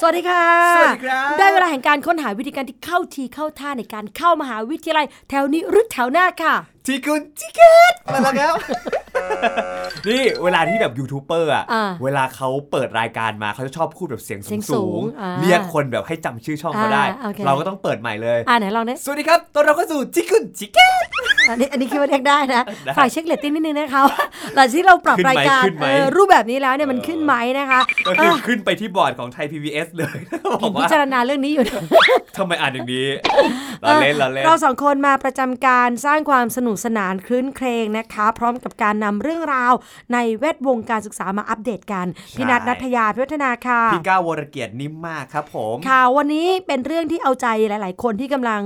สวัสดีค่ะ สวัสดีครับ ได้เวลาแห่งการค้นหาวิธีการที่เข้าทีเข้าท่าในการเข้ามหาวิทยาลัย แถวนี้หรือแถวหน้าค่ะ ที่คุณจิเกตมาแล้วครับ นี่เวลาที่แบบยูทูบเบอร์อะ อ่าเวลาเขาเปิดรายการมาเขาจะชอบพูดแบบเสียงเสียงสูสูงงอ่าๆเรียกคนแบบให้จำชื่อช่องเขาได้ อ่าโอเค เราก็ต้องเปิดใหม่เลย อ่าไหนลองดิสวัสดีครับตอนเราเข้าสู่จิคุณจิเกต อันนี้อันนี้คิดว่าเรียกได้นะได้ฝากเช็คเลตติ้งนิดนึงนะคะหลังที่เราปรับขึ้นไหมรายการขึ้นไหมเออรูปแบบนี้แล้วเนี่ยมันขึ้นไหมนะคะก็คือเออขึ้นไปที่บอร์ดของไทย PBS เลยบเห็อนกพิว่าจารณาเรื่องนี้อยู่นะทำไมอ่านอย่างนี้เราเล่นเราเล่นเราสองคนมาประจำการสร้างความสนุกสนานคลื้นเครงนะคะ พร้อมกับการนำเรื่องราวในแวดวงการศึกษามาอัปเดตกันพี่นัทนัทยาพิวัฒนาค่ะพี่ก้าววรเกียรตินิ่มมากครับผมค่ะวันนี้เป็นเรื่องที่เอาใจหลาย ๆ คนที่กำลัง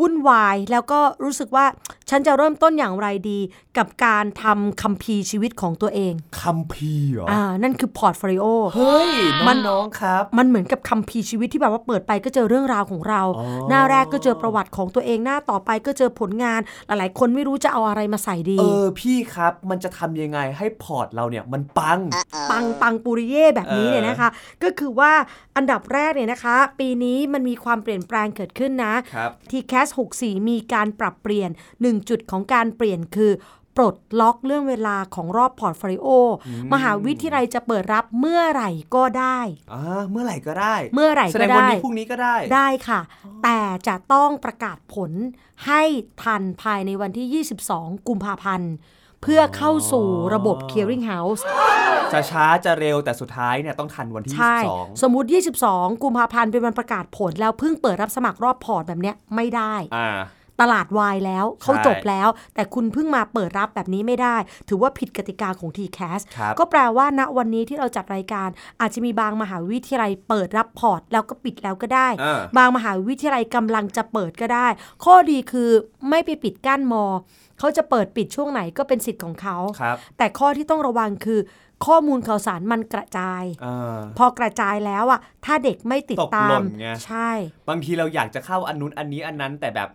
วุ่นวายแล้วก็รู้สึกว่า ฉันจะเริ่มต้นอย่างไรดี กับการทำคัมภีร์ชีวิตของตัวเองคัมภีร์เหรออ่านั่นคือ portfolio เฮ้ยมันน้องๆครับ มันเหมือนกับคัมภีร์ชีวิตที่แบบว่าเปิดไปก็เจอเรื่องราวของเราอ๋อหน้าแรกก็เจอประวัติของตัวเองหน้าต่อไปก็เจอผลงาน หลายๆ คนไม่รู้จะเอาอะไรมาใส่ดี เออพี่ครับมันจะทำยังไงให้ port เราเนี่ยมันปังปังปังปุริเย่แบบนี้เออเนี่ยนะคะ ก็คือว่าอันดับแรกเนี่ยนะคะ ปีนี้มันมีความเปลี่ยนแปลงเกิดขึ้นนะครับที่ CAS 64 มีการปรับเปลี่ยน1จุดของการเปลี่ยนคือปลดล็อกเรื่องเวลาของรอบ portfolio มหาวิทยาลัยจะเปิดรับเมื่อไหร่ก็ได้อ่าเมื่อไหร่ก็ได้ เมื่อไหร่แสก็ดงวันได้นี้พรุ่งนี้ก็ได้ ได้ค่ะ แต่จะต้องประกาศผลให้ทันภายในวันที่ 22 กุมภาพันธ์ เพื่อเข้าสู่ระบบ Clearing House จะช้าจะเร็วแต่สุดท้ายเนี่ยต้องทันวันที่ใช่22 สมมุติ 22 กุมภาพันธ์เป็นวันประกาศผลแล้วเพิ่งเปิดรับสมัครรอบพอร์ตแบบเนี้ยไม่ได้อ่า ตลาดวายแล้วเขาใช่จบแล้ว แต่คุณเพิ่งมาเปิดรับแบบนี้ไม่ได้ ถือว่าผิดกติกาของ TCAS ครับก็แปลว่าณวันนี้ที่เราจัดรายการ อาจจะมีบางมหาวิทยาลัยเปิดรับพอร์ต แล้วก็ปิดแล้วก็ได้อ่าบางมหาวิทยาลัยกำลังจะเปิดก็ได้ ข้อดีคือไม่ไปปิดกั้นมอเขาจะเปิดปิดช่วงไหนก็เป็นสิทธิ์ของเขาครับแต่ข้อที่ต้องระวังคือข้อมูลข่าวสารมันกระจายอ่าพอกระจายแล้วอะถ้าเด็กไม่ติดตกตาหล่มนไงใช่ บางทีเราอยากจะเข้าอันนู้นอันนี้อันนั้นแต่แบบ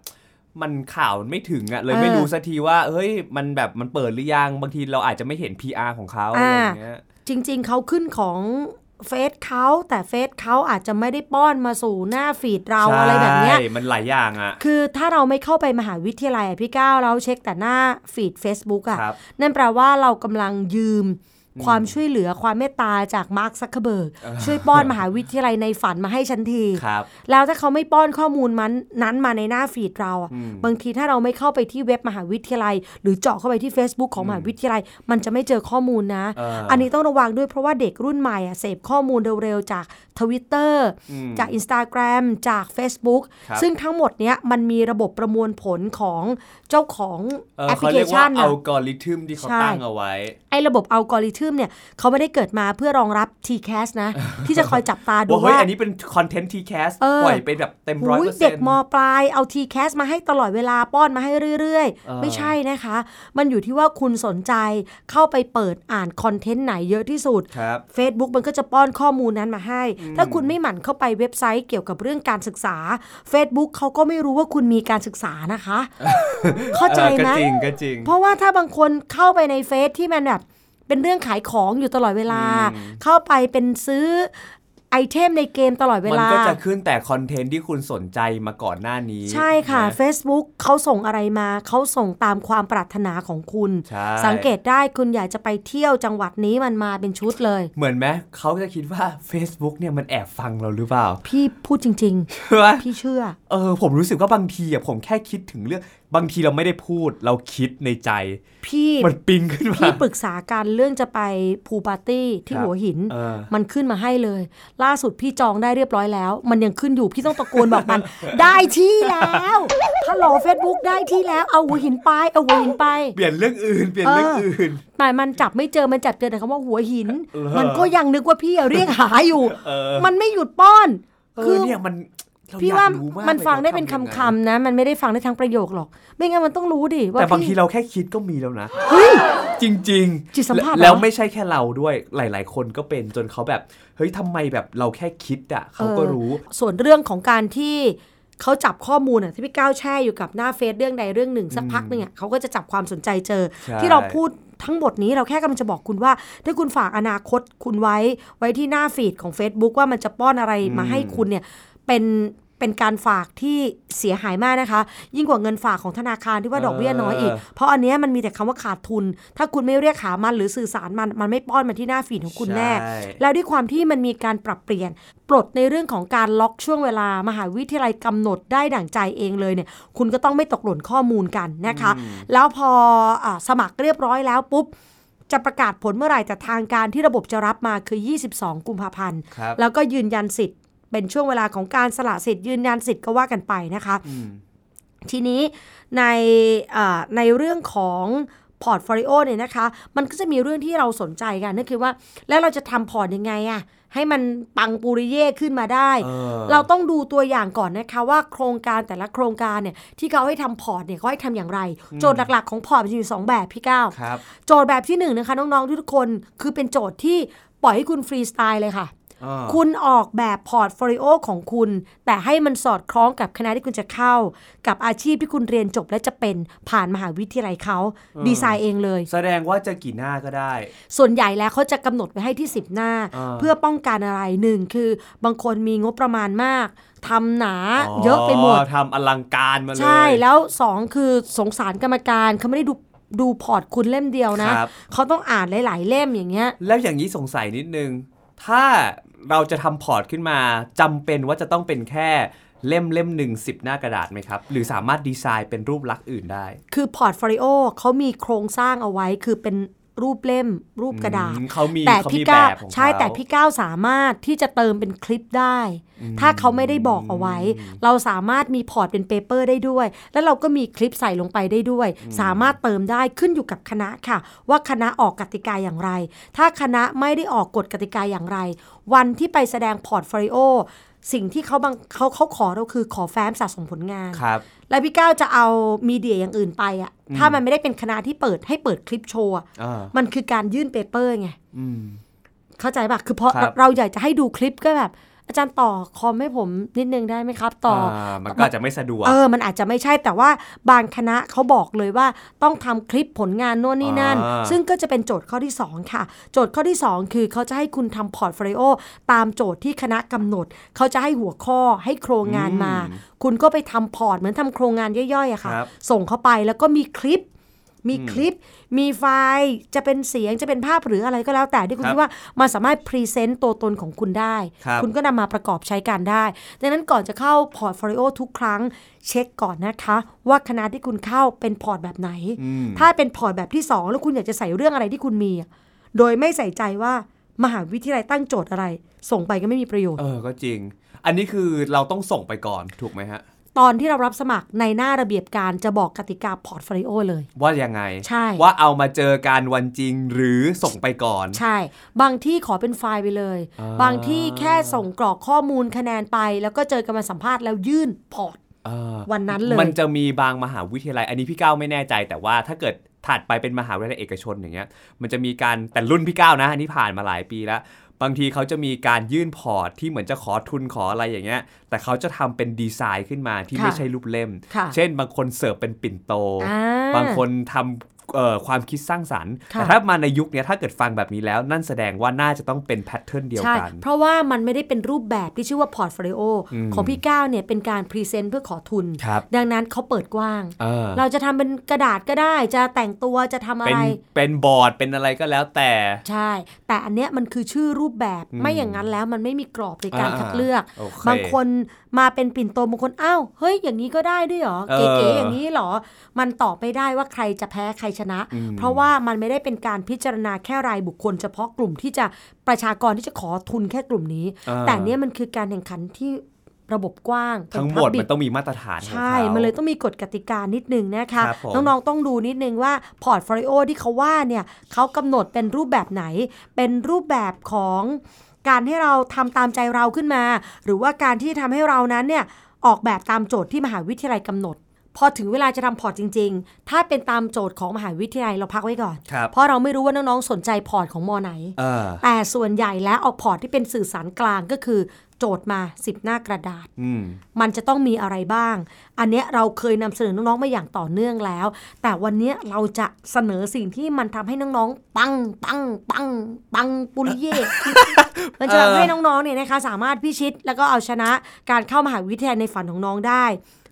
มันข่าวมันไม่ถึงอะเลยเออไม่รู้สักทีว่าเฮ้ยมันแบบมันเปิดหรือยังบางทีเราอาจจะไม่เห็น PR ของเขาอะไรอย่างเงี้ยจริง ๆเขาขึ้นของเฟซเขาแต่เฟซเขาอาจจะไม่ได้ป้อนมาสู่หน้าฟีดเราอะไรแบบเนี้ยใช่มันหลายอย่างอะคือถ้าเราไม่เข้าไปมหาวิทยาลัยอะพี่ก้าวเราเช็คแต่หน้า feed Facebook อะครับนั่นแปลว่าเรากำลังยืม ความช่วยเหลือความเมตตาจากมาร์คซักเคอร์เบิร์กช่วยป้อนมหาวิทยาลัยในฝันมาให้ฉันทีครับแล้วถ้าเขาไม่ป้อนข้อมูลมันนั้นมาในหน้า feed เราอะอืมบางทีถ้าเราไม่เข้าไปที่เว็บมหาวิทยาลัย หรือเจาะเข้าไปที่ Facebook ของมหาวิทยาลัย มันจะไม่เจอข้อมูลนะเอออัอันนี้ต้องระวังด้วยเพราะว่าเด็กรุ่นใหม่อะเสพข้อมูลเร็วๆจาก Twitter อืมจาก Instagram จาก Facebook ครับซึ่งทั้งหมดเนี้ยมันมีระบบประมวลผลของเจ้าของเออแอปพเขาลิเคเรียกชัว่านอันะลกอริทึมที่เขาใช่ตั้งเอาไว้ไอ้ระบบอัลกอริทึมเนี่ยเขาไม่ได้เกิดมาเพื่อรองรับ TCAS นะ ที่จะคอยจับตาดูว่าเฮ้ยว่าอันนี้เป็นคอนเทนต์ทีแคสเออปล่อยไปแบบเต็มร้อยหูเปอร์เซ็เด็นกต์มปลายเอา TCAS มาให้ตลอดเวลาป้อนมาให้เรื่อยเออๆไม่ใช่นะคะ มันอยู่ที่ว่าคุณสนใจเข้าไปเปิดอ่านคอนเทนต์ไหนเยอะที่สุดครับ Facebook มันก็จะป้อนข้อมูลนั้นมาให้ ถ้าคุณไม่หมั่นเข้าไปเว็บไซต์เกี่ยวกับเรื่องการศึกษา Facebook เขาก็ไม่รู้ว่าคุณมีการศึกษานะคะ เข้าใจเออไหมก็จริงก็จริง เพราะว่าถ้าบางคนเข้าไปในเฟซที่มันแบบ เป็นเรื่องขายของอยู่ตลอดเวลาอืมเข้าไปเป็นซื้อ item ในเกมตลอดเวลามันก็จะขึ้นแต่ content ที่คุณสนใจมาก่อนหน้านี้ ใช่ค่ะน Facebook เขาส่งอะไรมา เขาส่งตามความปรารถนาของคุณ ใช่ สังเกตได้คุณอยากจะไปเที่ยวจังหวัดนี้มันมาเป็นชุดเลย เหมือนไหมเขาจะคิดว่า Facebook เนี่ยมันแอบฟังเราหรือเปล่าพี่พูดจริง ใช่ไหมๆ พี่เชื่อ เออผมรู้สึกว่าบางทีอะผมแค่คิดถึงเรื่อง บางทีเราไม่ได้พูดเราคิดในใจ พี่มันปิงขึ้นมา พี่ปรึกษากันเรื่องจะไปพูลปาร์ตี้ที่ครับหัวหินเออมันขึ้นมาให้เลย ล่าสุดพี่จองได้เรียบร้อยแล้ว มันยังขึ้นอยู่พี่ต้องตะโกนบอกมัน ได้ที่แล้วฮัลโหลเฟซบุ๊กได้ที่แล้วเอาหัวหินไปเอาหัวหินไป เปลี่ยนเรื่องอื่นเปลี่ยนเรื่องอื่นแต่มันจับไม่เจอมันจับเจอแต่คำว่าหัวหินเออมันก็ยังนึกว่าพี่อะเรียกหาอยู่เออมันไม่หยุดป้อนเอคืออเนี่ยมันเร พี่อยกว่ารู้กมันฟังได้ลยเป็นขาคำทำยังไงคำๆนะ มันไม่ได้ฟังได้ทั้งประโยคหรอก ไม่งั้นมันต้องรู้ดิว่าแต่บางทีพี่เราแค่คิดก็มีแล้วนะเฮ้ยจริงจิตสัมผัสเหรอแล้วไม่ใช่แค่เราด้วยหลาย ๆ คนก็เป็นจนเขาแบบ เฮ้ยทำไมแบบเราแค่คิดอะเขาก็รู้ ส่วนเรื่องของการที่เขาจับข้อมูลอะที่พี่ก้าวแช่อยู่กับหน้าเฟซเรื่องใดเรื่องหนึ่งสักพักหนึ่งอะเขาก็จะจับความสนใจเจอใช่ที่เราพูดทั้งหมดนี้เราแค่กำลังจะบอกคุณว่า ถ้าคุณฝากอนาคตคุณไว้ไว้ที่หน้าฟีดของ Facebook ว่ามันจะป้อนอะไรมาให้คุณเนี่ยเป็น เป็นการฝากที่เสียหายมากนะคะ ยิ่งกว่าเงินฝากของธนาคารที่ว่าดอกเบี้ยน้อยอีกเออเพราะอันเนี้ยมันมีแต่คำว่าขาดทุน ถ้าคุณไม่เรียกหามันหรือสื่อสารมันมันไม่ป้อนมาที่หน้าฟีดของคุณแน่ใช่แล้วด้วยความที่มันมีการปรับเปลี่ยนปลดในเรื่องของการล็อกช่วงเวลามหาวิทยาลัยกำหนดได้ดั่งใจเองเลยเนี่ยคุณก็ต้องไม่ตกหล่นข้อมูลกันนะคะ แล้วพออาสมัครเรียบร้อยแล้วปุ๊บจะประกาศผลเมื่อไหร่แต่ทางการที่ระบบจะรับมาคือ 22 กุมภาพันธ์ครับแล้วก็ยืนยันสิทธิ์ เป็นช่วงเวลาของการสละสิทธิ์ยืนยันสิทธิ์ก็ว่ากันไปนะคะอืมทีนี้ในเอ่อในเรื่องของ portfolio เนี่ยนะคะ มันก็จะมีเรื่องที่เราสนใจกันนั่นคือว่า แล้วเราจะทำ port ยังไงอะให้มันปังปุริเย่ขึ้นมาได้เออเราต้องดูตัวอย่างก่อนนะคะว่าโครงการแต่ละโครงการเนี่ยที่เขาให้ทำ port เนี่ยเขาให้ทำอย่างไร โจทย์หลักๆของ port มันจะมีสองแบบพี่ก้าวครับโจทย์แบบที่หนึ่งนะคะน้องๆทุกคนคือเป็นโจทย์ที่ปล่อยให้คุณฟรีสไตล์เลยค่ะอ่า คุณออกแบบ portfolio ของคุณ แต่ให้มันสอดคล้องกับคณะที่คุณจะเข้า กับอาชีพที่คุณเรียนจบและจะเป็นผ่านมหาวิทยาลัยเขาดีไซน์เองเลย แสดงว่าจะกี่หน้าก็ได้ ส่วนใหญ่แล้วเขาจะกำหนดไว้ให้ที่ 10 หน้าอ่าเพื่อป้องกันอะไรหนึ่งคือบางคนมีงบประมาณมากทำหนาเยอะไปหมดทำอลังการมาเลยใช่แล้วสองคือสงสารกรรมการเขาไม่ได้ดูดู port คุณเล่มเดียวนะครับเขาต้องอ่านหลาย ๆ เล่มอย่างเงี้ย แล้วอย่างนี้สงสัยนิดนึง ถ้าเราจะทำ port ขึ้นมาจำเป็นว่าจะต้องเป็นแค่เล่มเล่มหนึ่งสิบหน้ากระดาษไหมครับ หรือสามารถดีไซน์เป็นรูปลักษณ์อื่นได้ คือ portfolio เขามีโครงสร้างเอาไว้คือเป็น รูปเล่ม รูปกระดาษอืมเขามีแต่เขาพี่มีก้าวแบบของใช่เขาแต่พี่ก้าวสามารถที่จะเติมเป็นคลิปได้ ถ้าเขาไม่ได้บอกเอาไว้ เราสามารถมี port เป็น paper ได้ด้วย แล้วเราก็มีคลิปใส่ลงไปได้ด้วย สามารถเติมได้ขึ้นอยู่กับคณะค่ะ ว่าคณะออกกติกาอย่างไร ถ้าคณะไม่ได้ออกกฎกติกาอย่างไร วันที่ไปแสดง portfolio สิ่งที่เขาบังเขาเขาขอเราคือขอแฟ้มสะสมผลงานครับ แล้วพี่ก้าวจะเอา media อย่างอื่นไปอะถ้ามันไม่ได้เป็นคณะที่เปิดให้เปิดคลิปโชว์อะอ่ามันคือการยื่น paper ไงอืมเข้าใจปะคือเพราะครับเราอยากจะให้ดูคลิปก็แบบ อาจารย์ต่อคอมให้ผมนิดนึงได้ไหมครับ ต่ออามันก็อาจจะไม่สะดวกเออมันอาจจะไม่ใช่แต่ว่าบางคณะเขาบอกเลยว่าต้องทำคลิปผลงานโน่นนี่นั่นอ่าซึ่งก็จะเป็นโจทย์ข้อที่ 2 ค่ะ โจทย์ข้อที่ 2 คือเขาจะให้คุณทำ portfolio ตามโจทย์ที่คณะกำหนด เขาจะให้หัวข้อให้โครงงานมา คุณก็ไปทำ port เหมือนทำโครงงานย่อยๆอะค่ะครับส่งเข้าไปแล้วก็มีคลิป มีคลิป มีไฟล์จะเป็นเสียงจะเป็นภาพหรืออะไรก็แล้วแต่ที่คุณครับคิดว่ามันสามารถ present ตัวตนของคุณได้ครับคุณก็นำมาประกอบใช้การได้ ดังนั้นก่อนจะเข้า portfolio ทุกครั้งเช็คก่อนนะคะ ว่าคณะที่คุณเข้าเป็น port แบบไหนอืมถ้าเป็น port แบบที่ 2 แล้วคุณอยากจะใส่เรื่องอะไรที่คุณมีอะโดยไม่ใส่ใจว่ามหาวิทยาลัยตั้งโจทย์อะไร ส่งไปก็ไม่มีประโยชน์เออก็จริง อันนี้คือเราต้องส่งไปก่อนถูกไหมฮะ ตอนที่เรารับสมัครในหน้าระเบียบการจะบอกกติกา portfolio เลย ว่ายังไง ใช่ ว่าเอามาเจอการวันจริงหรือส่งไปก่อน ใช่ บางที่ขอเป็นไฟล์ไปเลยอ่าบางที่แค่ส่งกรอกข้อมูลคะแนนไป แล้วก็เจอกันมาสัมภาษณ์แล้วยื่น portอ่าวันนั้นเลย มันจะมีบางมหาวิทยาลัย อันนี้พี่ก้าวไม่แน่ใจ แต่ว่าถ้าเกิดถัดไปเป็นมหาวิทยาลัยเอกชนอย่างเงี้ย มันจะมีการแต่รุ่นพี่ก้าวนะอันนี้ผ่านมาหลายปีแล้ว บางทีเขาจะมีการยื่น port ที่เหมือนจะขอทุนขออะไรอย่างเงี้ย แต่เขาจะทำเป็นดีไซน์ขึ้นมาที่ค่ะไม่ใช่รูปเล่มค่ะเช่น บางคนเสิร์ฟเป็นปิ่นโตอ่าบางคนทเอ่อ ความคิดสร้างสรรค์ค่ะแต่ถ้ามาในยุคเนี้ยถ้าเกิดฟังแบบนี้แล้ว นั่นแสดงว่าน่าจะต้องเป็น pattern เดียวกันใช่ เพราะว่ามันไม่ได้เป็นรูปแบบที่ชื่อว่า portfolio อืมของพี่ก้าวเนี่ยเป็นการ present เพื่อขอทุนครับดังนั้นเขาเปิดกว้างเออเราจะทำเป็นกระดาษก็ได้ จะแต่งตัวจะทำอะเป็นไร เป็นบอร์ดเป็นอะไรก็แล้วแต่ ใช่ แต่อันเนี้ยมันคือชื่อรูปแบบอืมไม่อย่างนั้นแล้วมันไม่มีกรอบในการอ่าคัดเลือกโอเคบางคน มาเป็นปิ่นโตบางคนอ้าวเฮ้ยอย่างนี้ก็ได้ด้วยเหรอเออเก๋ๆอย่างนี้เหรอ มันตอบไม่ได้ว่าใครจะแพ้ใครชนะอืมเพราะว่ามันไม่ได้เป็นการพิจารณาแค่รายบุคคล เฉพาะกลุ่มที่จะประชากรที่จะขอทุนแค่กลุ่มนี้อ่าแต่เนี้ยมันคือการแข่งขันที่ระบบกว้างเป็นทั้งหมด public มันต้องมีมาตรฐานของเขาใช่มันเลยต้องมีกฎกติกานิดนึงนะคะครับผมน้องๆต้องดูนิดนึงว่า portfolio ที่เขาว่าเนี่ยเขากำหนดเป็นรูปแบบไหน เป็นรูปแบบของ การให้เราทำตามใจเราขึ้นมา หรือว่าการที่ทำให้เรานั้นเนี่ยออกแบบตามโจทย์ที่มหาวิทยาลัยกำหนด พอถึงเวลาจะทำ port จริง ๆ ถ้าเป็นตามโจทย์ของมหาวิทยาลัยเราพักไว้ก่อนครับเพราะเราไม่รู้ว่าน้องๆสนใจ port ของมอไหนเออแต่ส่วนใหญ่แล้วเอา port ที่เป็นสื่อสารกลางก็คือ โจทย์มา 10 หน้ากระดาษอืมมันจะต้องมีอะไรบ้าง อันเนี้ยเราเคยนำเสนอน้องๆมาอย่างต่อเนื่องแล้ว แต่วันเนี้ยเราจะเสนอสิ่งที่มันทำให้น้องๆ ปังปังปังปังปุริเย่มันจะทำให้น้องๆเนี่ยนะคะสามารถพิชิต แล้วก็เอาชนะการเข้ามหาวิทยาลัยในฝันของน้องได้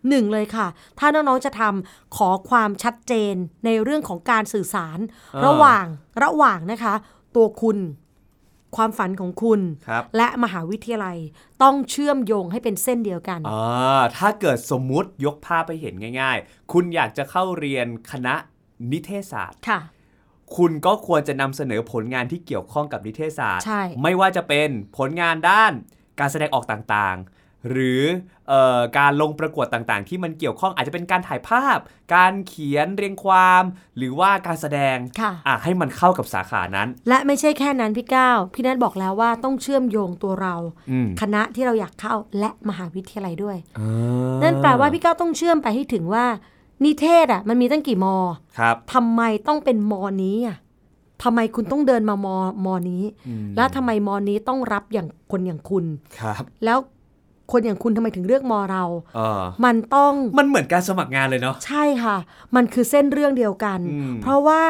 หนึ่งเลยค่ะ ถ้าน้องๆจะทำขอความชัดเจนในเรื่องของการสื่อสารอ่าระหว่างระหว่างนะคะ ตัวคุณ ความฝันของคุณครับและมหาวิทยาลัยต้องเชื่อมโยงให้เป็นเส้นเดียวกันอ่าถ้าเกิดสมมุติยกภาพไปเห็นง่าย ๆ คุณอยากจะเข้าเรียนคณะนิเทศศาสตร์ค่ะคุณก็ควรจะนำเสนอผลงานที่เกี่ยวข้องกับนิเทศศาสตร์ใช่ไม่ว่าจะเป็นผลงานด้านการแสดงออกต่างๆ หรือเออการลงประกวดต่างๆ ที่มันเกี่ยวข้องอาจจะเป็นการถ่ายภาพ การเขียนเรียงความ หรือว่าการแสดงค่ะอะให้มันเข้ากับสาขานั้น และไม่ใช่แค่นั้นพี่ก้าวพี่นัทบอกแล้วว่าต้องเชื่อมโยงตัวเราอืมคณะที่เราอยากเข้าและมหาวิทยาลัยด้วยนั่นแปลว่าพี่ก้าวต้องเชื่อมไปให้ถึงว่า นิเทศอะมันมีตั้งกี่มอครับทำไมต้องเป็นมอนี้อะทำไมคุณต้องเดินมามอมอนี้อืมแล้วทำไมมอนี้ต้องรับอย่างคนอย่างคุณครับ แล้ว คนอย่างคุณทำไมถึงเลือกมอเราเออมันต้องมันเหมือนการสมัครงานเลยเนาะใช่ค่ะ มันคือเส้นเรื่องเดียวกันอืมเพราะว่า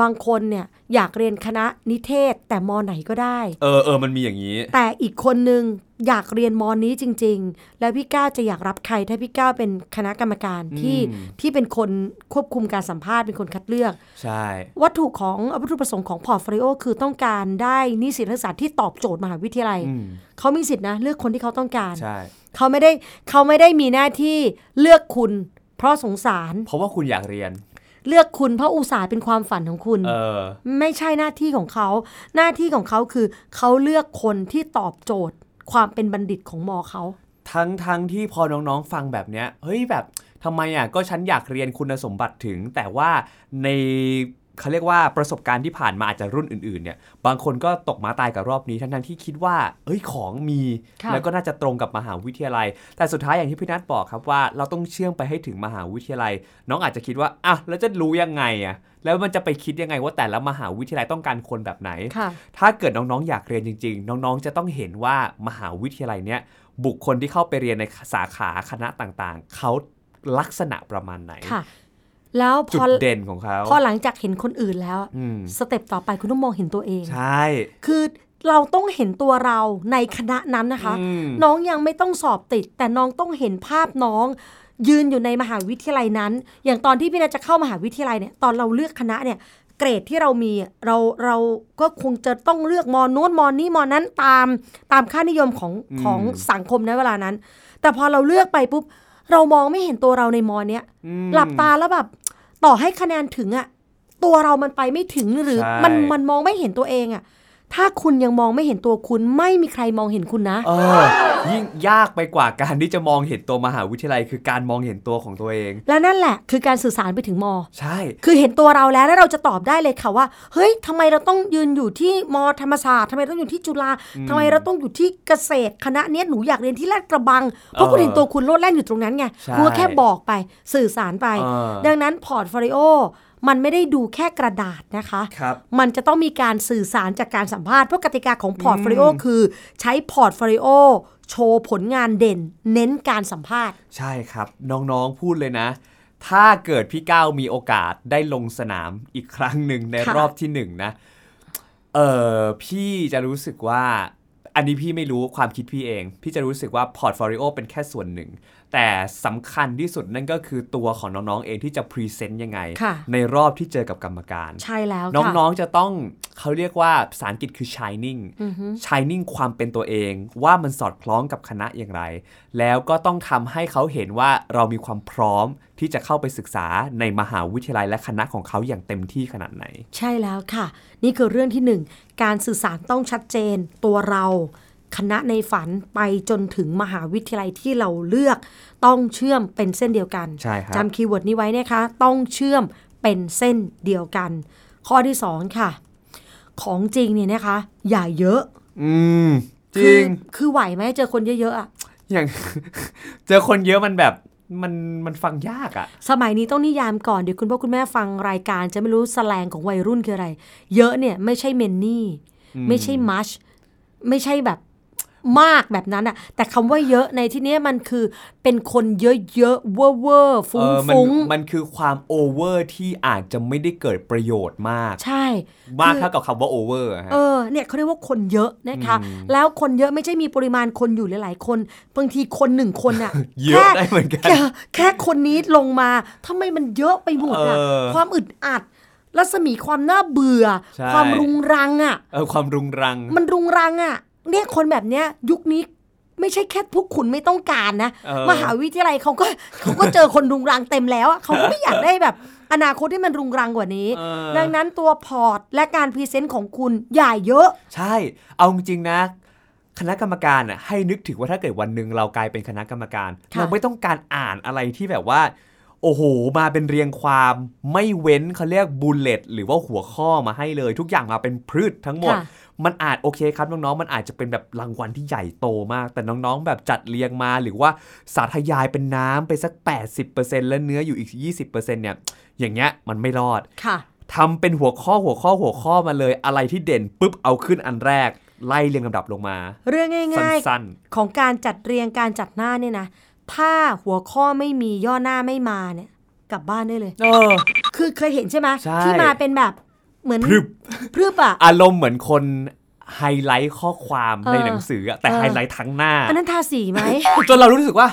บางคนเนี่ยอยากเรียนคณะนิเทศแต่มอไหนก็ได้ เออเออมันมีอย่างนี้ แต่อีกคนนึงอยากเรียนมอนี้จริง ๆ แล้วพี่ก้าวจะอยากรับใครถ้าพี่ก้าวเป็นคณะกรรมการที่อืมที่เป็นคนควบคุมการสัมภาษณ์เป็นคนคัดเลือก ใช่ วัตถุของวัตถุประสงค์ของ portfolio คือต้องการได้นิสิตนักศึกษาที่ตอบโจทย์มหาวิทยาลัยอืมเขามีสิทธินะเลือกคนที่เขาต้องการใช่เขาไม่ได้เขาไม่ได้มีหน้าที่เลือกคุณ เพราะสงสาร เพราะว่าคุณอยากเรียน เลือกคุณเพราะอุตส่าห์เป็นความฝันของคุณเออไม่ใช่หน้าที่ของเขา หน้าที่ของเขาคือเขาเลือกคนที่ตอบโจทย์ ความเป็นบัณฑิตของมอเขา ทั้งทั้งที่พอน้องๆฟังแบบเนี้ย เฮ้ยแบบทำไมอะก็ฉันอยากเรียนคุณสมบัติถึง แต่ว่าใน เขาเรียกว่าประสบการณ์ที่ผ่านมาอาจจะรุ่นอื่นๆเนี่ยบางคนก็ตกมาตายกับรอบนี้ทั้งๆที่คิดว่า เอ้ยของมีค่ะแล้วก็น่าจะตรงกับมหาวิทยาลัย แต่สุดท้ายอย่างที่พี่นัทบอกครับว่าเราต้องเชื่อมไปให้ถึงมหาวิทยาลัย น้องอาจจะคิดว่าอะแล้วจะรู้ยังไงอะแล้วมันจะไปคิดยังไงว่าแต่ละมหาวิทยาลัยต้องการคนแบบไหนค่ะถ้าเกิดน้องๆอยากเรียนจริง ๆ น้องๆจะต้องเห็นว่ามหาวิทยาลัยเนี้ยบุคคลที่เข้าไปเรียนในสาขาคณะต่างๆเขาลักษณะประมาณไหนค่ะ แล้วพจุดอเด่นของเขาพอหลังจากเห็นคนอื่นแล้วอืมสเต็ปต่อไปคุณต้องมองเห็นตัวเอง ใช่ คือเราต้องเห็นตัวเราในคณะนั้นนะคะอืมน้องยังไม่ต้องสอบติด แต่น้องต้องเห็นภาพน้องยืนอยู่ในมหาวิทยาลัยนั้น อย่างตอนที่พี่นาจะเข้ามหาวิทยาลัยเนี่ย ตอนเราเลือกคณะเนี่ย เกรดที่เรามีอะเราเราก็คงจะต้องเลือกมอนู้นมอนี้มอนั้นตามตามค่านิยมของอืมของสังคมในเวลานั้น แต่พอเราเลือกไปปุ๊บ เรามองไม่เห็นตัวเราในมอเนี้ยอืมหลับตาแล้วแบบ ต่อให้คะแนนถึงอะตัวเรามันไปไม่ถึงหรือใช่มันมันมองไม่เห็นตัวเองอะ ถ้าคุณยังมองไม่เห็นตัวคุณไม่มีใครมองเห็นคุณนะ เออยิ่งยากไปกว่าการที่จะมองเห็นตัวมหาวิทยาลัย คือการมองเห็นตัวของตัวเอง และนั่นแหละ คือการสื่อสารไปถึงมอ ใช่ คือเห็นตัวเราแล้วแล้วเราจะตอบได้เลยค่ะว่า เฮ้ยทำไมเราต้องยืนอยู่ที่มอธรรมศาสตร์ทำไมต้องอยู่ที่จุฬาทำไมเราต้องอยู่ที่เกษตรคณะเนี้ยหนูอยากเรียนที่ลาดกระบัง เพราะคุณเห็นตัวคุณโลดแล่นอยู่ตรงนั้นไงใช่คุณก็แค่บอกไปสื่อสารไปเออดังนั้น portfolio มันไม่ได้ดูแค่กระดาษนะคะครับมันจะต้องมีการสื่อสารจากการสัมภาษณ์เพราะกติกาของ portfolio คือใช้ portfolio โชว์ผลงานเด่น เน้นการสัมภาษณ์ ใช่ครับ น้องๆพูดเลยนะ ถ้าเกิดพี่ก้าวมีโอกาสได้ลงสนามอีกครั้งหนึ่งในค่ะรอบที่หนึ่งนะเออพี่จะรู้สึกว่าอันนี้พี่ไม่รู้ความคิดพี่เอง พี่จะรู้สึกว่า portfolio เป็นแค่ส่วนหนึ่ง แต่สำคัญที่สุดนั่นก็คือตัวของน้องๆเองที่จะ present ยังไงค่ะในรอบที่เจอกับกรรมการ ใช่แล้วค่ะน้องๆจะต้องเขาเรียกว่าภาษาอังกฤษคือ shining shining ความเป็นตัวเอง ว่ามันสอดคล้องกับคณะอย่างไร แล้วก็ต้องทำให้เขาเห็นว่าเรามีความพร้อมที่จะเข้าไปศึกษาในมหาวิทยาลัยและคณะของเขาอย่างเต็มที่ขนาดไหน ใช่แล้วค่ะ นี่คือเรื่องที่หนึ่งการสื่อสารต้องชัดเจนตัวเรา คณะในฝันไปจนถึงมหาวิทยาลัยที่เราเลือก ต้องเชื่อมเป็นเส้นเดียวกันใช่ครับจำ keyword นี้ไว้นะคะ ต้องเชื่อมเป็นเส้นเดียวกัน ข้อที่สองค่ะ ของจริงเนี่ยนะคะ อย่าเยอะ อืมจคืริองคือไหวไหมเจอคนเยอะๆอะอย่างเจอคนเยอะมันแบบมันมันฟังยากอะ่ะสมัยนี้ต้องนิยามก่อน เดี๋ยวคุณพ่อคุณแม่ฟังรายการจะไม่รู้สแลงของวัยรุ่นคืออะไร เยอะเนี่ยไม่ใช่ many ไม่ใช่ much ไม่ใช่แบบ มากแบบนั้นอะแต่คำว่าเยอะในที่เนี้ยมันคือเป็นคนเยอะๆเวอร์เวอร์ฟุ้งเออมันฟุ้งมันคือความ over ที่อาจจะไม่ได้เกิดประโยชน์มาก ใช่มากคือเท่ากับคำว่า over ฮะเออเนี่ยเขาเรียกว่าคนเยอะนะคะแล้วคนเยอะไม่ใช่มีปริมาณคนอยู่หลาย ๆ คนบางทีคนหนึ่งคนอะเยอะแค่ได้เหมือนกันแค่แค่คนนี้ลงมาทำไมมันเยอะไปหมดอะเออความอึดอัดรัศมีความน่าเบื่อใช่ความรุงรังอะเออความรุงรัง มันรุงรังอะ เนี่ยคนแบบเนี้ยยุคนี้ไม่ใช่แค่พวกคุณไม่ต้องการนะเออมหาวิทยาลัยเขาก็เขาก็เจอคนรุงรังเต็มแล้วอะเขาก็ไม่อยากได้แบบ อนาคตที่มันรุงรังกว่านี้เออดังนั้นตัวพอร์ตและการ present ของคุณอย่าเยอะ ใช่ เอาจริงๆนะคณะกรรมการอะให้นึกถึงว่าถ้าเกิดวันหนึ่งเรากลายเป็นคณะกรรมการค่ะเราไม่ต้องการอ่านอะไรที่แบบว่า โอ้โห มาเป็นเรียงความไม่เว้นเขาเรียก bullet หรือว่าหัวข้อมาให้เลย ทุกอย่างมาเป็นพรืดทั้งหมดค่ะ มันอาจโอเคครับน้องๆ มันอาจจะเป็นแบบรางวัลที่ใหญ่โตมาก แต่น้องๆ แบบจัดเรียงมาหรือว่าสาธยายเป็นน้ำไปสัก 80%แล้วเนื้ออยู่อีก 20%เนี่ย อย่างเงี้ยมันไม่รอดค่ะทำเป็นหัวข้อหัวข้อหัวข้อมาเลยอะไรที่เด่นปุ๊บเอาขึ้นอันแรก ไล่เรียงลำดับลงมา เรื่องง่ายสั้นๆของการจัดเรียงการจัดหน้าเนี่ยนะถ้าหัวข้อไม่มีย่อหน้าไม่มาเนี่ยกลับบ้านได้เลยๆเออคือเคยเห็นใช่ไหมใช่ที่มาเป็นแบบ เหมือนพรึบพรึบอะอารมณ์เหมือนคนไฮไลท์ข้อความเออในหนังสืออะแต่เออไฮไลท์ทั้งหน้า อันนั้นทาสีไหมจนเรารู้สึกว่า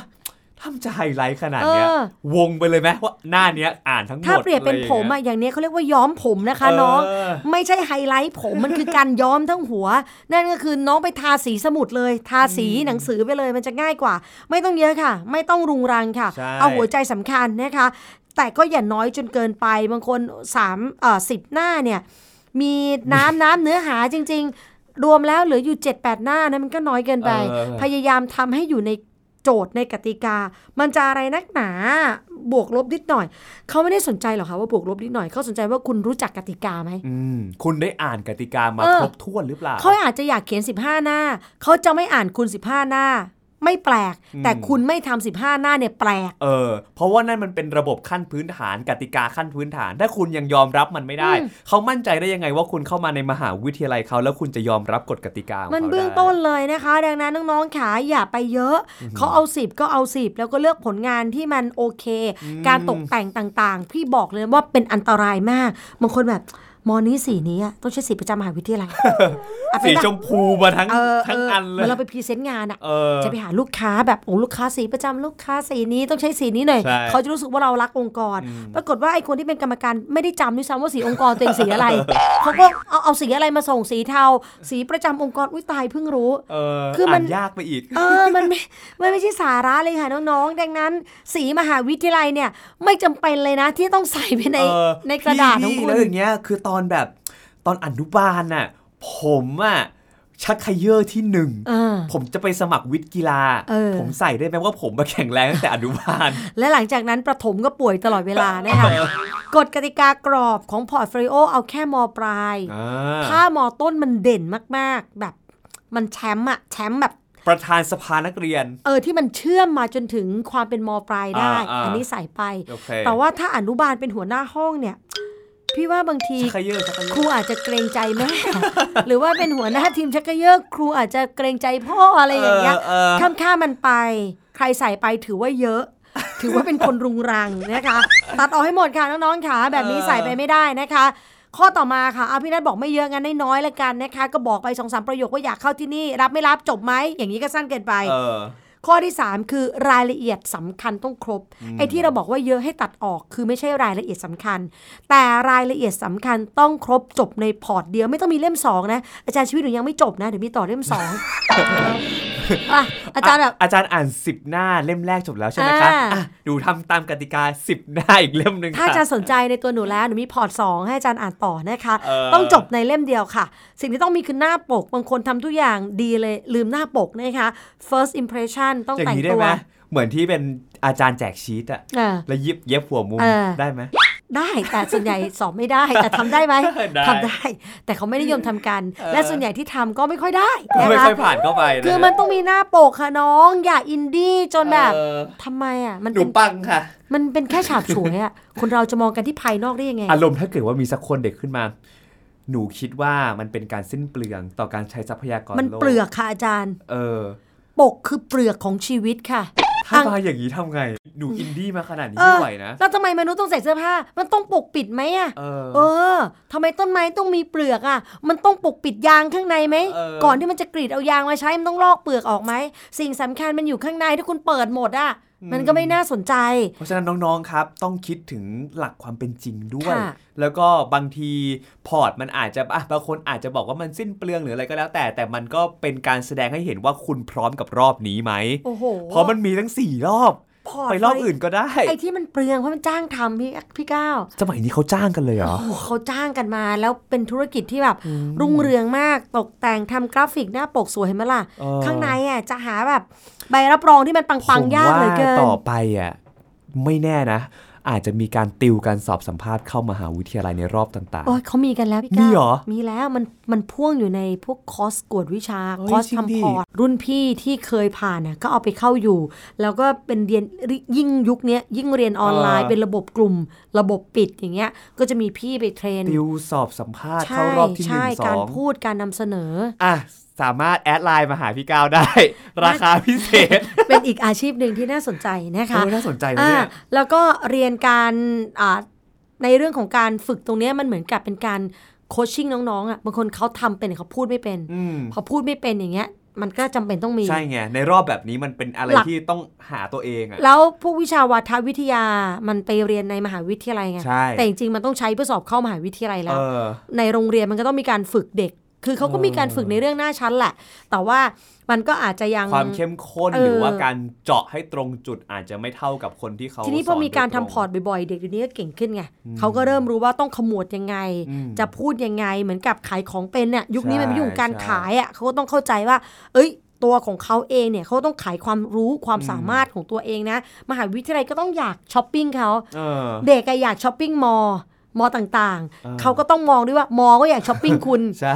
ถ้ามันจะไฮไลท์ขนาดเนี้ยเออวงไปเลยไหมว่าหน้าเนี้ยอ่านทั้งหมดถ้าเปรียบเป็นลผมย่างอะงี้ยอย่างเนี้ยเขาเรียกว่าย้อมผมนะคะน้องเออไม่ใช่ไฮไลท์ผมมันคือการย้อมทั้งหัว นั่นก็คือน้องไปทาสีสมุดเลย ทาสีหนังสือไปเลยมันจะง่ายกว่า ไม่ต้องเยอะค่ะ ไม่ต้องรุงรังค่ะใช่เอาหัวใจสำคัญนะคะ แต่ก็อย่าน้อยจนเกินไปบางคน3เอ่อสิบหน้าเนี่ย มีน้ำน้ำเนื้อหาจริง ๆ รวมแล้วเหลืออยู่ 7-8 หน้านะมันก็น้อยเกินไป เออ พยายามทำให้อยู่ในโจทย์ในกติกา มันจะอะไรนักหนาบวกลบนิดหน่อย เขาไม่ได้สนใจหรอกค่ะว่าบวกลบนิดหน่อยเขาสนใจว่าคุณรู้จักกติกาไหม อืมคุณได้อ่านกติกามาเออ ครบถ้วนหรือเปล่า เขาอาจจะอยากเขียน 15 หน้า เขาจะไม่อ่านคุณ 15 หน้า ไม่แปลก แต่คุณไม่ทำ15 หน้าเนี่ยแปลก เออ เพราะว่านั่นมันเป็นระบบขั้นพื้นฐาน กติกาขั้นพื้นฐาน ถ้าคุณยังยอมรับมันไม่ได้อืมเขามั่นใจได้ยังไงว่าคุณเข้ามาในมหาวิทยาลัยเขาแล้วคุณจะยอมรับกฎกติกาของมันขาเบื้องได้ต้นเลยนะคะ ดังนั้นน้องๆขาอย่าไปเยอะ เขาเอา 10 ก็เอา 10 แล้วก็เลือกผลงานที่มันโอเค การตกแต่งต่างๆ พี่บอกเลยว่าเป็นอันตรายมาก บางคนแบบ มอนี้สีนี้อะต้องใช้สีประจำมหาวิทยาลัยอะไปสีแบบชมพูมาทั้งเออทั้งเอออันเลเหมือยนเราไปพรีเซนต์งานอะเออจะไปหาลูกค้าแบบโอ้ลูกค้าสีประจำลูกค้าสีนี้ต้องใช้สีนี้หน่อยใช่เขาจะรู้สึกว่าเรารักองค์กร ปรากฏว่าไอ้คนที่เป็นกรรมการไม่ได้จำด้วยซ้ำว่าสีองค์กรตัวเองสีอะไรเขาก็เอาเอาสีอะไรมาส่งสีเทา สีประจำองค์กรอุ้ยตายเพิ่งรู้เออคือมันนยากไปอีกเออมันไม่มันไม่ใช่สาระเลยค่ะน้องๆดังนั้น สีมหาวิทยาลัยเนี่ยไม่จำเป็นเลยนะที่ต้องใส่ไปในเออในกระดาษของพี่คุณแล้วอย่างเงี้ยคือตอนแบบตอนอนุบาลน่ะผมอะชักเขยอที่หนึ่งเออผมจะไปสมัครวิทย์กีฬาเออผมใส่ได้ไหมว่าผมมาแข็งแรงตั้งแต่อนุบาล และหลังจากนั้นประถมก็ป่วยตลอดเวลานะคะกฎกติกากรอบของ portfolio เอาแค่มปลายอ่าถ้ามต้นมันเด่นมากๆ แบบมันแชมป์อะแชมป์แบบประธานสภานักเรียน เออที่มันเชื่อมมาจนถึงความเป็นมปลายได้อ่าอ่าอันนี้ใส่ไปโอเคแต่ว่าถ้าอนุบาลเป็นหัวหน้าห้องเนี่ย พี่ว่าบางทีชักเย่อชักเย่อครูอาจจะเกรงใจแม่หรือว่าเป็นหัวหน้าทีมชักเกยอร์ครูอาจจะเกรงใจพ่ออะไรอย่างเงี้ยเออข้ามข้ามมันไป ใครใส่ไปถือว่าเยอะ ถือว่าเป็นคนรุงรังนะคะ ตัดออกให้หมดค่ะน้องๆค่ะแบบนี้เออใส่ไปไม่ได้นะคะข้อต่อมาค่ะเอาพี่นัทบอกไม่เยอะงั้นน้อยๆแล้วกันนะคะ ก็บอกไปสองสามประโยคว่าอยากเข้าที่นี่ รับไม่รับจบไหมอย่างนี้ก็สั้นเกินไปเออ ข้อที่ 3 คือรายละเอียดสำคัญต้องครบไอ้ที่เราบอกว่าเยอะให้ตัดออกคือไม่ใช่รายละเอียดสำคัญ แต่รายละเอียดสำคัญต้องครบจบในพอร์ตเดียวไม่ต้องมีเล่มสองนะอาจารย์ชีวิตหนูยังไม่จบนะเดี๋ยวมีต่อเล่มสองอะอาจารย์แบบอาจารย์อ่าน10หน้าเล่มแรกจบแล้วใช่ไหมคะอ่าอะดูทำตามกติกา10หน้าอีกเล่มหนึ่งถ้าอาค่ะจารย์สนใจในตัวหนูแล้วหนูมีพอร์ตสองให้อาจารย์อ่านต่อนะคะเออต้องจบในเล่มเดียวค่ะ สิ่งที่ต้องมีคือหน้าปก บางคนทำทุกอย่างดีเลยลืมหน้าปกนะคะ first impression ต้องอย่างแต่งนี้ได้ตัวไหมเหมือนที่เป็นอาจารย์แจกชีตอะเออแล้วยิบเย็บหัวมุมเออได้ไหมได้แต่ส่วนใหญ่สอบไม่ได้แต่ทำได้ไหมได้ทำได้ แต่เขาไม่นิยมทำกันเออและส่วนใหญ่ที่ทำก็ไม่ค่อยได้นะไม่คะค่อยผ่านเข้าไปนะคือมันต้องมีหน้าปกค่ะน้อง อย่าอินดี้จนแบบเออทำไมอะมันหนูเป็นปังค่ะ มันเป็นแค่ฉาบฉวยอะคนเราจะมองกันที่ภายนอกได้ยังไง อารมณ์ถ้าเกิดว่ามีสักคนเด็กขึ้นมา หนูคิดว่ามันเป็นการสิ้นเปลืองต่อการใช้ทรัพยากรมันโลกเปลือกค่ะอาจารย์ เออ ปกคือเปลือกของชีวิตค่ะ ถ้ามาอย่างนี้ทำไงหนูอินดี้มาขนาดนี้เอไม่อไหวนะแล้วทำไมมนุษย์ต้องใส่เสื้อผ้า มันต้องปกปิดไหมอะ เออเออทำไมต้นไม้ต้องมีเปลือกอะ มันต้องปกปิดยางข้างในไหมเออก่อนที่มันจะกรีดเอายางมาใช้มันต้องลอกเปลือกออกไหม สิ่งสำคัญมันอยู่ข้างในถ้าคุณเปิดหมดอะ มันก็ไม่น่าสนใจ เพราะฉะนั้นน้องๆครับ ต้องคิดถึงหลักความเป็นจริงด้วยค่ะแล้วก็บางทีพอร์ตมันอาจจะอะบางคนอาจจะบอกว่ามันสิ้นเปลืองหรืออะไรก็แล้ว แต่แต่มันก็เป็นการแสดงให้เห็นว่าคุณพร้อมกับรอบนี้ไหมโอ้โหเพราะมันมีทั้งสี่รอบ พอร์ตไปรอบอื่นก็ได้ ไอ้ที่มันเปลืองเพราะมันจ้างทำพี่พี่ก้าวสมัยนี้เขาจ้างกันเลยเหรอโอ้โหเขาจ้างกันมา แล้วเป็นธุรกิจที่แบบรุ่งเรืองมากตกแต่งทำกราฟิกหน้าปกสวยเห็นไหมล่ะเออข้างในอะจะหาแบบใบรับรองที่มันปังๆยากเหลือเกินผมว่าต่อไปอะไม่แน่นะ อาจจะมีการติวการสอบสัมภาษณ์เข้ามหาวิทยาลัยในรอบต่างโอ้ยเขามีกันแล้วพี่มีก้าวเหรอมีแล้วมันมันพ่วงอยู่ในพวกคอร์สกวดวิชาเฮ้ยคอร์สจริงดิทำพอร์ตรุ่นพี่ที่เคยผ่านน่ะก็เอาไปเข้าอยู่ แล้วก็เป็นเรียนยิ่งยุคเนี้ยยิ่งเรียนออนไลน์เป็นระบบกลุ่ม ระบบปิดอย่างเงี้ยก็จะมีพี่ไป train ๆติวสอบสัมภาษณ์ใช่เข้ารอบที่หนึ่ใช่สองการงพูดการนำเสนออะ สามารถ add ไลน์มาหาพี่ก้าวได้ ราคาพิเศษ เป็นอีกอาชีพหนึ่งที่น่าสนใจนะคะเออน่าสนใจนะเนี่ยอ่าแล้วก็เรียนการอ่าในเรื่องของการฝึกตรงเนี้ยมันเหมือนกับเป็นการ coaching น้องๆอะบางคนเขาทำเป็นแต่เขาพูดไม่เป็นอืมพอพูดไม่เป็นอย่างเงี้ยมันก็จำเป็นต้องมี ใช่ไง ในรอบแบบนี้มันเป็นอะไรหลักที่ต้องหาตัวเองอะแล้วพวกวิชาวาทวิทยามันไปเรียนในมหาวิทยาลัยไงใช่แต่จริงๆมันต้องใช้เพื่อสอบเข้ามหาวิทยาลัยแล้เอวอในโรงเรียนมันก็ต้องมีการฝึกเด็ก คือเขาก็มีการฝึกในเรื่องหน้าชั้นแหละ แต่ว่ามันก็อาจจะยังความเข้มข้นเออหรือว่าการเจาะให้ตรงจุดอาจจะไม่เท่ากับคนที่เขาทีนี้พอสมีการโดยทำตงพอร์ตบ่อยๆ เด็กเดี๋ยวนี้ก็เก่งขึ้นไงเขาก็เริ่มรู้ว่าต้องขมวดยังไงอืมจะพูดยังไงเหมือนกับขายของเป็นน่ะยุคนี้มันใช่เป็นยุคของการใช่ขายอะเขาก็ต้องเข้าใจว่า เอ้ยตัวของเขาเองเนี่ยเขาต้องขายความรู้ความสามารถของตัวเองนะ มหาวิทยาลัยก็ต้องอยากช้อปปิ้งเขาเออเด็กอะอยากช้อปปิ้งมอ มอต่างเออๆเขาก็ต้องมองด้วยว่ามอก็อยากช้อปปิ้งคุณ ใช่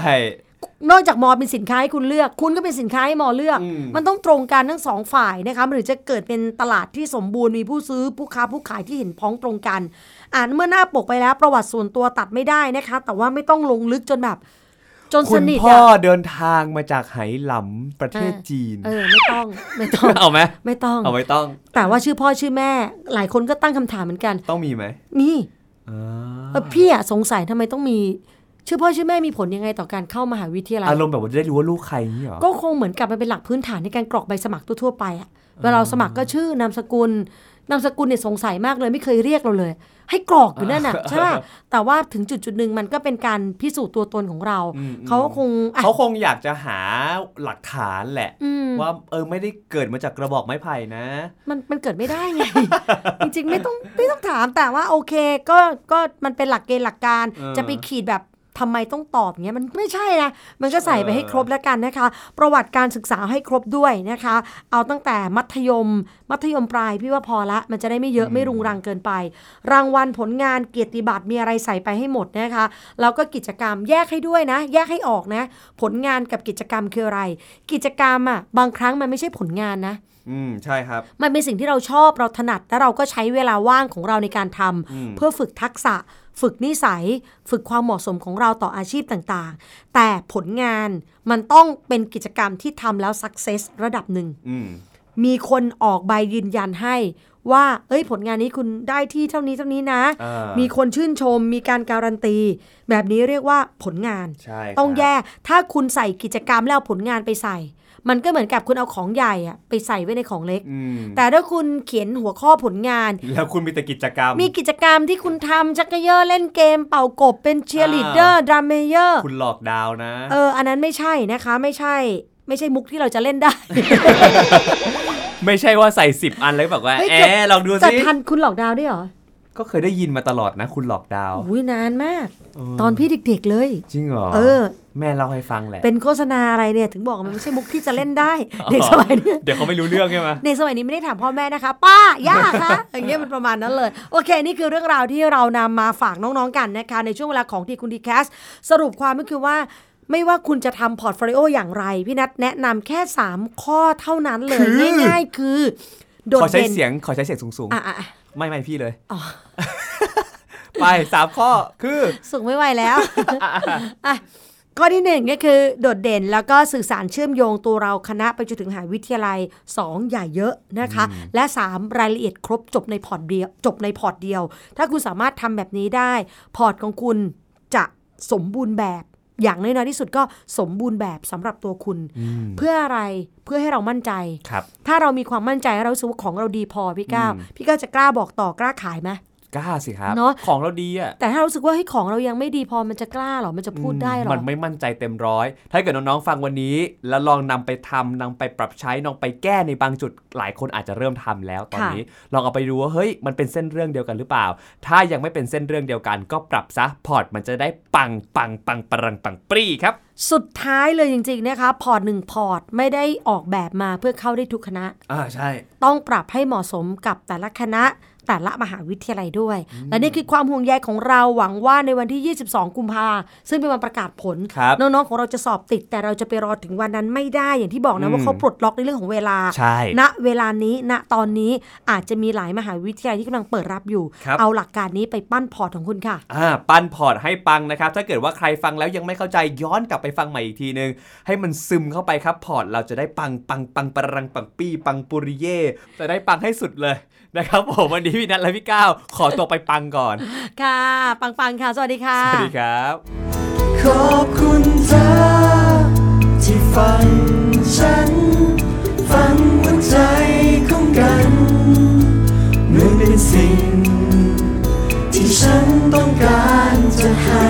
นอกจากมอเป็นสินค้าให้คุณเลือก คุณก็เป็นสินค้าให้มอเลือกอืมมันต้องตรงกันทั้งสองฝ่ายนะคะหรือจะเกิดเป็นตลาดที่สมบูรณ์มีผู้ซื้อผู้ค้าผู้ขายที่เห็นพ้องตรงกัน อ่าเมื่อหน้าปกไปแล้วประวัติส่วนตัวตัดไม่ได้นะคะ แต่ว่าไม่ต้องลงลึกจนแบบจนคุสณนิทพ่ออะเดินทางมาจากไหหลำประเทศจีน เออ ไม่ต้องไม่ต้องเอาไหมไม่ต้องเอาไม่ต้อง แต่ว่าชื่อพ่อชื่อแม่ หลายคนก็ตั้งคำถามเหมือนกัน ต้องมีไหมมีอ่า เออพี่อะสงสัยทำไมต้องมีชื่อพ่อชื่อแม่มีผลยังไงต่อการเข้ามหาวิทยาลัยอารมณ์แบบว่าจะได้รู้ว่าลูกใครอย่างนี้เหรอก็คงเหมือนกับมันเป็นหลักพื้นฐานในการกรอกใบสมัครทั่วๆไปอะเวลาเราสมัครก็ชื่อนามสกุล นามสกุลเนี่ยสงสัยมากเลย ไม่เคยเรียกเราเลย ให้กรอกอยู่นั่นน่ะใช่ป่ะแต่ว่าถึงจุดจุดๆหนึ่งมันก็เป็นการพิสูจน์ตัวตนของเราอืมเขาก็คงอะเขาคงอยากจะหาหลักฐานแหละอืมว่าเออไม่ได้เกิดมาจากกระบอกไม้ไผ่นะ มันมันเกิดไม่ได้ไง จริงๆ ไม่ต้องไม่ต้องถามแต่ว่าโอเคก็ก็มันเป็นหลักเกณฑ์หลักการเออจะไปขีดแบบ ทำไมต้องตอบอย่างเงี้ยมันไม่ใช่นะ มันก็ใส่ไปให้ครบแล้วกันนะคะ ประวัติการศึกษาให้ครบด้วยนะคะ เอาตั้งแต่มัธยม มัธยมปลายพี่ว่าพอละ มันจะได้ไม่เยอะไม่รุงรังเกินไป รางวัลผลงานเกียรติบัตรมีอะไรใส่ไปให้หมดนะคะแล้วก็กิจกรรมแยกให้ด้วยนะ แยกให้ออกนะ ผลงานกับกิจกรรมคืออะไร กิจกรรมอะบางครั้งมันไม่ใช่ผลงานนะ อืมใช่ครับ มันเป็นสิ่งที่เราชอบเราถนัดและเราก็ใช้เวลาว่างของเราในการทำอืมเพื่อฝึกทักษะ ฝึกนิสัย ฝึกความเหมาะสมของเราต่ออาชีพต่างๆ แต่ผลงานมันต้องเป็นกิจกรรมที่ทำแล้วสักเซสระดับหนึ่งอืมมีคนออกใบยืนยันให้ว่า เอ้ยผลงานนี้คุณได้ที่เท่านี้เท่านี้นะอ่ามีคนชื่นชม มีการการันตี แบบนี้เรียกว่าผลงานใช่ต้องครับแยก ถ้าคุณใส่กิจกรรมแล้วเอาผลงานไปใส่ มันก็เหมือนกับคุณเอาของใหญ่อะไปใส่ไว้ในของเล็กอืมแต่ถ้าคุณเขียนหัวข้อผลงาน แล้วคุณมีแต่กิจกรรม มีกิจกรรมที่คุณทำชักเกยอร์เล่นเกม เป่ากบเป็นเชียร์ลีดเดอร์ดรัมเมเยอร์ คุณหลอกดาวน์นะ เออ อันนั้นไม่ใช่นะคะไม่ใช่ ไม่ใช่มุกที่เราจะเล่นได้ ไม่ใช่ว่าใส่สิบอันแล้วแบบว่าเฮ้ยแอแต่ลองดูจะสิทันคุณหลอกดาวน์ด้วยเหรอ ก็เคยได้ยินมาตลอดนะ คุณหลอกดาวน์อุ้ยนานมาก ตอนพี่เด็กๆเลย จริงเหรอเออ แม่เล่าให้ฟังแหละ เป็นโฆษณาอะไรเนี่ยถึงบอกว่ามันไม่ใช่มุกที่จะเล่นได้เด็กสมัยนี้เดี๋ยวเขาไม่รู้เรื่องใช่ไหมในสมัยนี้ไม่ได้ถามพ่อแม่นะคะ ป้าย่าคะอย่างเงี้ยมันประมาณนั้นเลย โอเค นี่คือเรื่องราวที่เรานำมาฝากน้องๆกันนะคะ ในช่วงเวลาของทีคุณดีแคสสรุปความก็คือว่าไม่ว่าคุณจะทำ portfolio อย่างไร พี่นัทแนะนำแค่ 3 ข้อเท่านั้นเลย ง่ายๆ คือ โดดเด่นขอใช้เสียงขอใช้เสียงสูงอะอะอะๆ ไม่ไม่พี่เลยอ๋อไปสามข้อคือสูงไม่ไหวแล้วอะข้อที่หนึ่งก็คือโดดเด่นแล้วก็สื่อสารเชื่อมโยงตัวเราคณะไปจนถึงมหาวิทยาลัย 2 อย่าเยอะนะคะ และ 3 รายละเอียดครบจบในพอร์ตเดียวจบในพอร์ตเดียว ถ้าคุณสามารถทำแบบนี้ได้ พอร์ตของคุณจะสมบูรณ์แบบ อย่างน้อยๆที่สุดก็สมบูรณ์แบบสำหรับตัวคุณ เพื่ออะไรเพื่อให้เรามั่นใจครับถ้าเรามีความมั่นใจเรารู้สึกว่าของเราดีพอพี่ก้าวพี่ก้าวจะกล้าบอกต่อกล้าขายไหม กล้าสิครับเนอะของเราดีอะแต่ถ้ารู้สึกว่าเฮ้ยของเรายังไม่ดีพอมันจะกล้าเหรอมันจะพูดได้เหรอมันไม่มั่นใจเต็มร้อย ถ้าเกิดน้องๆฟังวันนี้ แล้วลองนำไปทำนำไปปรับใช้นำไปแก้ในบางจุดหลายคนอาจจะเริ่มทำแล้วตอนนี้ลองเอาไปดูว่าเฮ้ยมันเป็นเส้นเรื่องเดียวกันหรือเปล่า ถ้ายังไม่เป็นเส้นเรื่องเดียวกัน ก็ปรับซะพอร์ตมันจะได้ปังปังปังปรังปังปรีครับสุดท้ายเลยจริงๆนะคะพอร์ตหนึ่งพอร์ตไม่ได้ออกแบบมาเพื่อเข้าได้ทุกคณะอ่าใช่ ต้องปรับให้เหมาะสมกับแต่ละคณะ แต่ละมหาวิทยาลัยด้วย และนี่คือความห่วงใยของเราหวังว่าในวันที่ 22 กุมภาซึ่งเป็นวันประกาศผลครับน้องๆของเราจะสอบติด แต่เราจะไปรอถึงวันนั้นไม่ได้อย่างที่บอกนะว่าเขาปลดล็อกในเรื่องของเวลาใช่ณเวลานี้ณตอนนี้อาจจะมีหลายมหาวิทยาลัยที่กำลังเปิดรับอยู่ครับเอาหลักการนี้ไปปั้นพอร์ตของคุณค่ะอ่าปั้นพอร์ตให้ปังนะครับ ถ้าเกิดว่าใครฟังแล้วยังไม่เข้าใจย้อนกลับไปฟังใหม่อีกทีนึง ให้มันซึมเข้าไปครับพอร์ตเราจะได้ปังปังปังปรังปังปี้ปังปุริเย่จะได้ปังให้สุดเลย นะครับผมวันนี้พี่นัทและพี่ก้าวขอตัวไปปังก่อน ค่ะ ปังๆค่ะ สวัสดีค่ะ สวัสดีครับ ขอบคุณเธอที่ฟังฉัน ฟังหัวใจของกันเหมือนเป็นสิ่ง ที่ฉันต้องการจะให้